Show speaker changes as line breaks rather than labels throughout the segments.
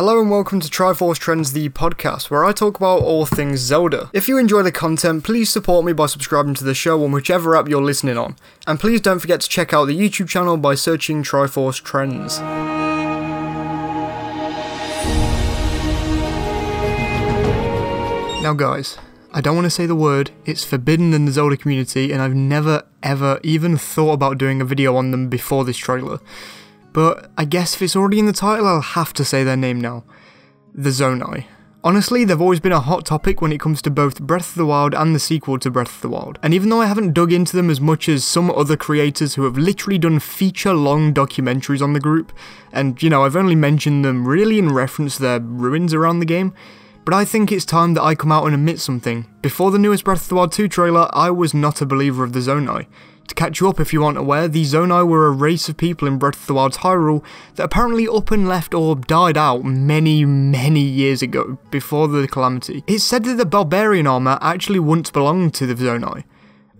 Hello and welcome to Triforce Trends, the podcast, where I talk about all things Zelda. If you enjoy the content, please support me by subscribing to the show on whichever app you're listening on. And please don't forget to check out the YouTube channel by searching Triforce Trends. Now, guys, I don't want to say the word, it's forbidden in the Zelda community, and I've never ever even thought about doing a video on them before this trailer. But I guess if it's already in the title, I'll have to say their name now. The Zonai. Honestly, they've always been a hot topic when it comes to both Breath of the Wild and the sequel to Breath of the Wild. And even though I haven't dug into them as much as some other creators who have literally done feature long documentaries on the group, and you know, I've only mentioned them really in reference to their ruins around the game, but I think it's time that I come out and admit something. Before the newest Breath of the Wild 2 trailer, I was not a believer of the Zonai. To catch you up if you aren't aware, the Zonai were a race of people in Breath of the Wild's Hyrule that apparently up and left or died out many, many years ago, before the Calamity. It's said that the Barbarian armour actually once belonged to the Zonai.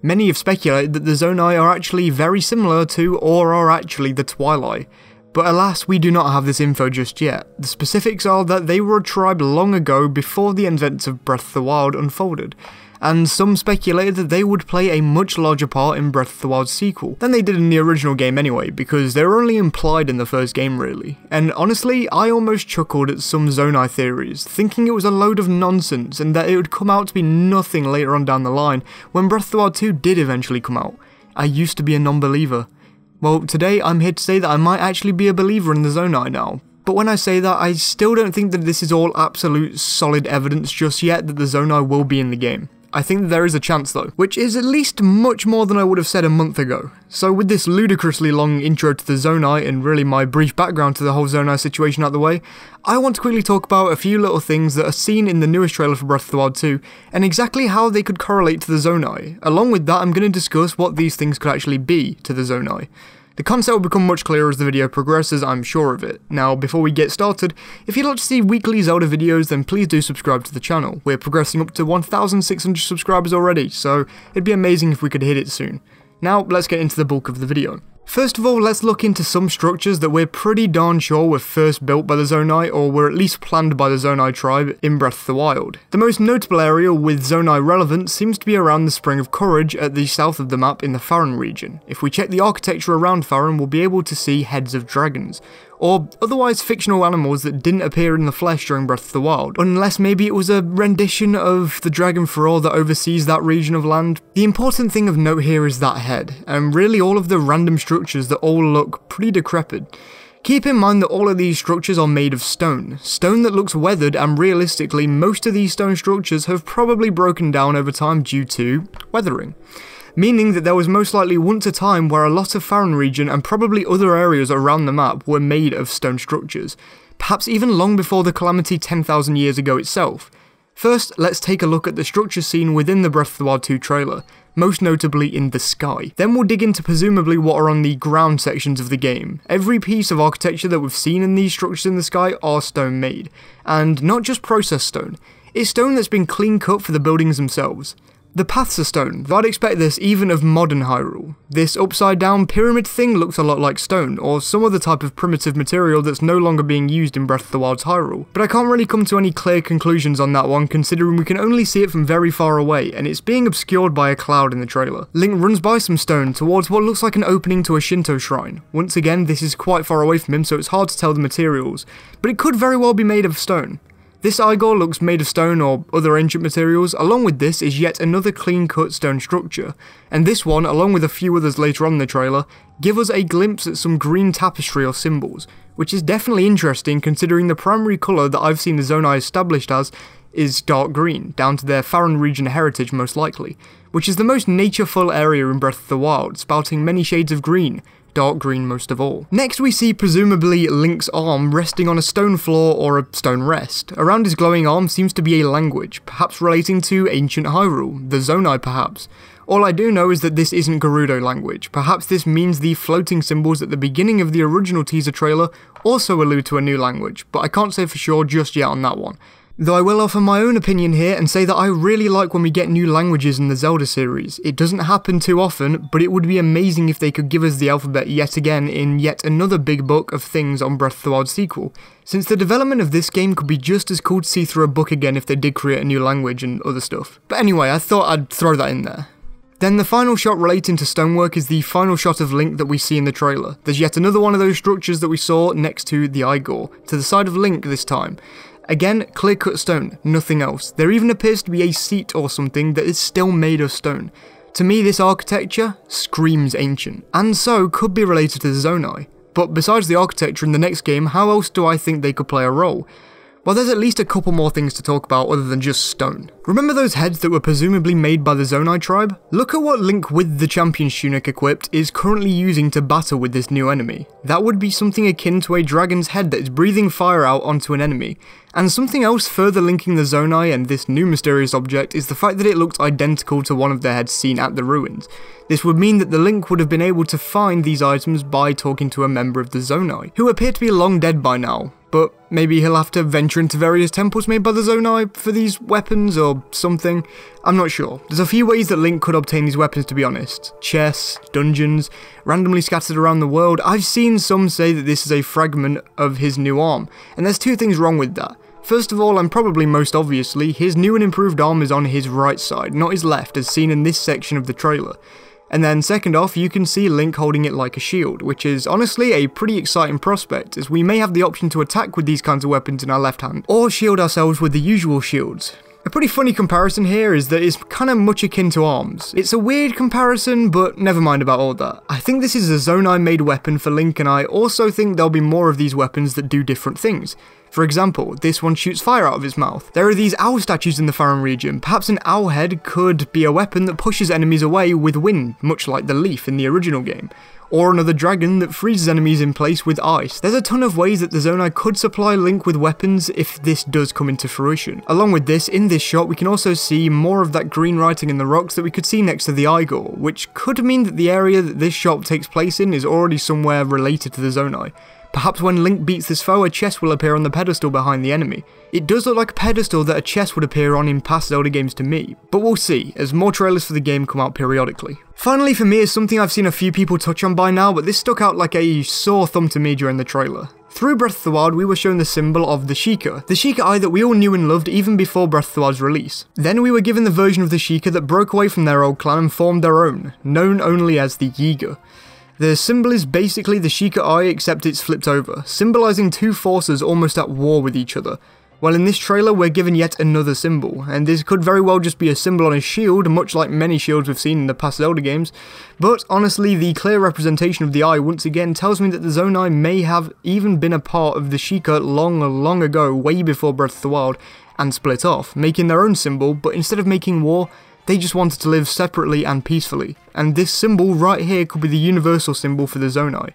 Many have speculated that the Zonai are actually very similar to, or are actually, the Twili. But alas, we do not have this info just yet. The specifics are that they were a tribe long ago before the events of Breath of the Wild unfolded, and some speculated that they would play a much larger part in Breath of the Wild sequel than they did in the original game anyway, because they were only implied in the first game really. And honestly, I almost chuckled at some Zonai theories, thinking it was a load of nonsense and that it would come out to be nothing later on down the line when Breath of the Wild 2 did eventually come out. I used to be a non-believer. Well, today I'm here to say that I might actually be a believer in the Zonai now, but when I say that, I still don't think that this is all absolute solid evidence just yet that the Zonai will be in the game. I think there is a chance though, which is at least much more than I would have said a month ago. So with this ludicrously long intro to the Zonai and really my brief background to the whole Zonai situation out the way, I want to quickly talk about a few little things that are seen in the newest trailer for Breath of the Wild 2 and exactly how they could correlate to the Zonai. Along with that, I'm going to discuss what these things could actually be to the Zonai. The concept will become much clearer as the video progresses, I'm sure of it. Now, before we get started, if you'd like to see weekly Zelda videos, then please do subscribe to the channel. We're progressing up to 1,600 subscribers already, so it'd be amazing if we could hit it soon. Now, let's get into the bulk of the video. First of all, let's look into some structures that we're pretty darn sure were first built by the Zonai or were at least planned by the Zonai tribe in Breath of the Wild. The most notable area with Zonai relevance seems to be around the Spring of Courage at the south of the map in the Faron region. If we check the architecture around Faron, we'll be able to see heads of dragons, or otherwise fictional animals that didn't appear in the flesh during Breath of the Wild, unless maybe it was a rendition of the Dragon Farore that oversees that region of land. The important thing of note here is that head, and really all of the random structures that all look pretty decrepit. Keep in mind that all of these structures are made of stone, stone that looks weathered and realistically most of these stone structures have probably broken down over time due to weathering meaning that there was most likely once a time where a lot of Faron region and probably other areas around the map were made of stone structures, perhaps even long before the Calamity 10,000 years ago itself. First, let's take a look at the structure seen within the Breath of the Wild 2 trailer, most notably in the sky. Then we'll dig into presumably what are on the ground sections of the game. Every piece of architecture that we've seen in these structures in the sky are stone made, and not just processed stone. It's stone that's been clean cut for the buildings themselves. The paths are stone, though I'd expect this even of modern Hyrule. This upside down pyramid thing looks a lot like stone, or some other type of primitive material that's no longer being used in Breath of the Wild's Hyrule. But I can't really come to any clear conclusions on that one considering we can only see it from very far away, and it's being obscured by a cloud in the trailer. Link runs by some stone towards what looks like an opening to a Shinto shrine. Once again, this is quite far away from him so it's hard to tell the materials, but it could very well be made of stone. This Igor looks made of stone or other ancient materials, along with this is yet another clean cut stone structure, and this one, along with a few others later on in the trailer, give us a glimpse at some green tapestry or symbols, which is definitely interesting considering the primary colour that I've seen the Zonai established as is dark green, down to their Faron region heritage most likely, which is the most natureful area in Breath of the Wild, spouting many shades of green, dark green most of all. Next we see presumably Link's arm resting on a stone floor or a stone rest. Around his glowing arm seems to be a language, perhaps relating to ancient Hyrule, the Zonai perhaps. All I do know is that this isn't Gerudo language. Perhaps this means the floating symbols at the beginning of the original teaser trailer also allude to a new language, but I can't say for sure just yet on that one. Though I will offer my own opinion here and say that I really like when we get new languages in the Zelda series. It doesn't happen too often, but it would be amazing if they could give us the alphabet yet again in yet another big book of things on Breath of the Wild sequel, since the development of this game could be just as cool to see through a book again if they did create a new language and other stuff. But anyway, I thought I'd throw that in there. Then the final shot relating to stonework is the final shot of Link that we see in the trailer. There's yet another one of those structures that we saw next to the Igor, to the side of Link this time. Again, clear cut stone, nothing else. There even appears to be a seat or something that is still made of stone. To me, this architecture screams ancient, and so could be related to the Zonai. But besides the architecture in the next game, how else do I think they could play a role? Well, there's at least a couple more things to talk about other than just stone. Remember those heads that were presumably made by the Zonai tribe? Look at what Link with the Champion's Tunic equipped is currently using to battle with this new enemy. That would be something akin to a dragon's head that is breathing fire out onto an enemy. And something else further linking the Zonai and this new mysterious object is the fact that it looked identical to one of the heads seen at the ruins. This would mean that the Link would have been able to find these items by talking to a member of the Zonai, who appear to be long dead by now, but maybe he'll have to venture into various temples made by the Zonai for these weapons or something. I'm not sure. There's a few ways that Link could obtain these weapons to be honest. Chests, dungeons, randomly scattered around the world. I've seen some say that this is a fragment of his new arm, and there's two things wrong with that. First of all, and probably most obviously, his new and improved arm is on his right side, not his left, as seen in this section of the trailer. And then second off, you can see Link holding it like a shield, which is honestly a pretty exciting prospect, as we may have the option to attack with these kinds of weapons in our left hand, or shield ourselves with the usual shields. A pretty funny comparison here is that it's kind of much akin to arms. It's a weird comparison, but never mind about all that. I think this is a Zonai made weapon for Link, and I also think there'll be more of these weapons that do different things. For example, this one shoots fire out of its mouth. There are these owl statues in the Faron region. Perhaps an owl head could be a weapon that pushes enemies away with wind, much like the leaf in the original game. Or another dragon that freezes enemies in place with ice. There's a ton of ways that the Zonai could supply Link with weapons if this does come into fruition. Along with this, in this shot we can also see more of that green writing in the rocks that we could see next to the Igor, which could mean that the area that this shop takes place in is already somewhere related to the Zonai. Perhaps when Link beats this foe, a chest will appear on the pedestal behind the enemy. It does look like a pedestal that a chest would appear on in past Zelda games to me, but we'll see, as more trailers for the game come out periodically. Finally for me is something I've seen a few people touch on by now, but this stuck out like a sore thumb to me during the trailer. Through Breath of the Wild, we were shown the symbol of the Sheikah, the Sheikah eye that we all knew and loved even before Breath of the Wild's release. Then we were given the version of the Sheikah that broke away from their old clan and formed their own, known only as the Yiga. The symbol is basically the Sheikah Eye except it's flipped over, symbolising two forces almost at war with each other. Well, in this trailer, we're given yet another symbol, and this could very well just be a symbol on a shield, much like many shields we've seen in the past Zelda games. But honestly, the clear representation of the eye once again tells me that the Zonai may have even been a part of the Sheikah long, long ago, way before Breath of the Wild, and split off, making their own symbol, but instead of making war, they just wanted to live separately and peacefully, and this symbol right here could be the universal symbol for the Zonai.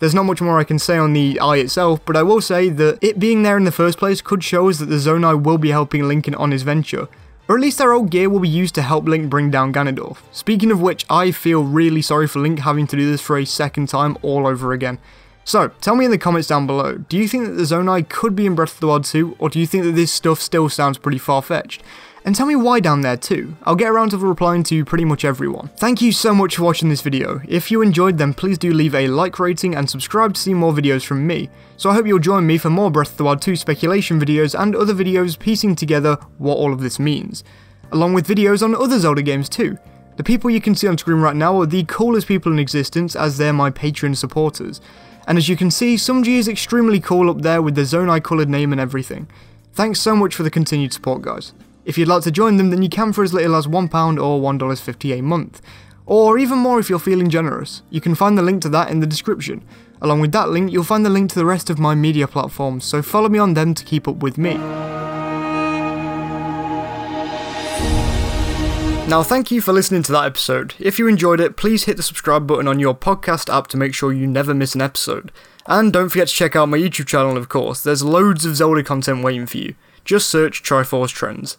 There's not much more I can say on the eye itself, but I will say that it being there in the first place could show us that the Zonai will be helping Lincoln on his venture, or at least their old gear will be used to help Link bring down Ganondorf. Speaking of which, I feel really sorry for Link having to do this for a second time all over again. So, tell me in the comments down below, do you think that the Zonai could be in Breath of the Wild 2, or do you think that this stuff still sounds pretty far-fetched? And tell me why down there too. I'll get around to replying to pretty much everyone. Thank you so much for watching this video. If you enjoyed then please do leave a like rating and subscribe to see more videos from me. So I hope you'll join me for more Breath of the Wild 2 speculation videos and other videos piecing together what all of this means. Along with videos on other Zelda games too. The people you can see on screen right now are the coolest people in existence as they're my Patreon supporters. And as you can see, Sumji is extremely cool up there with the Zonai coloured name and everything. Thanks so much for the continued support guys. If you'd like to join them, then you can for as little as £1 or $1.50 a month. Or even more if you're feeling generous. You can find the link to that in the description. Along with that link, you'll find the link to the rest of my media platforms, so follow me on them to keep up with me. Now, thank you for listening to that episode. If you enjoyed it, please hit the subscribe button on your podcast app to make sure you never miss an episode. And don't forget to check out my YouTube channel, of course, there's loads of Zelda content waiting for you. Just search Triforce Trends.